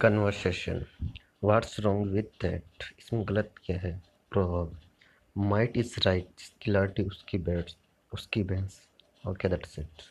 Conversation what's wrong with that इसमें गलत क्या है? प्रोवर्ब माइट इज़ राइट जिसकी लाठी उसकी बैट्स उसकी भैंस ओके दैट्स इट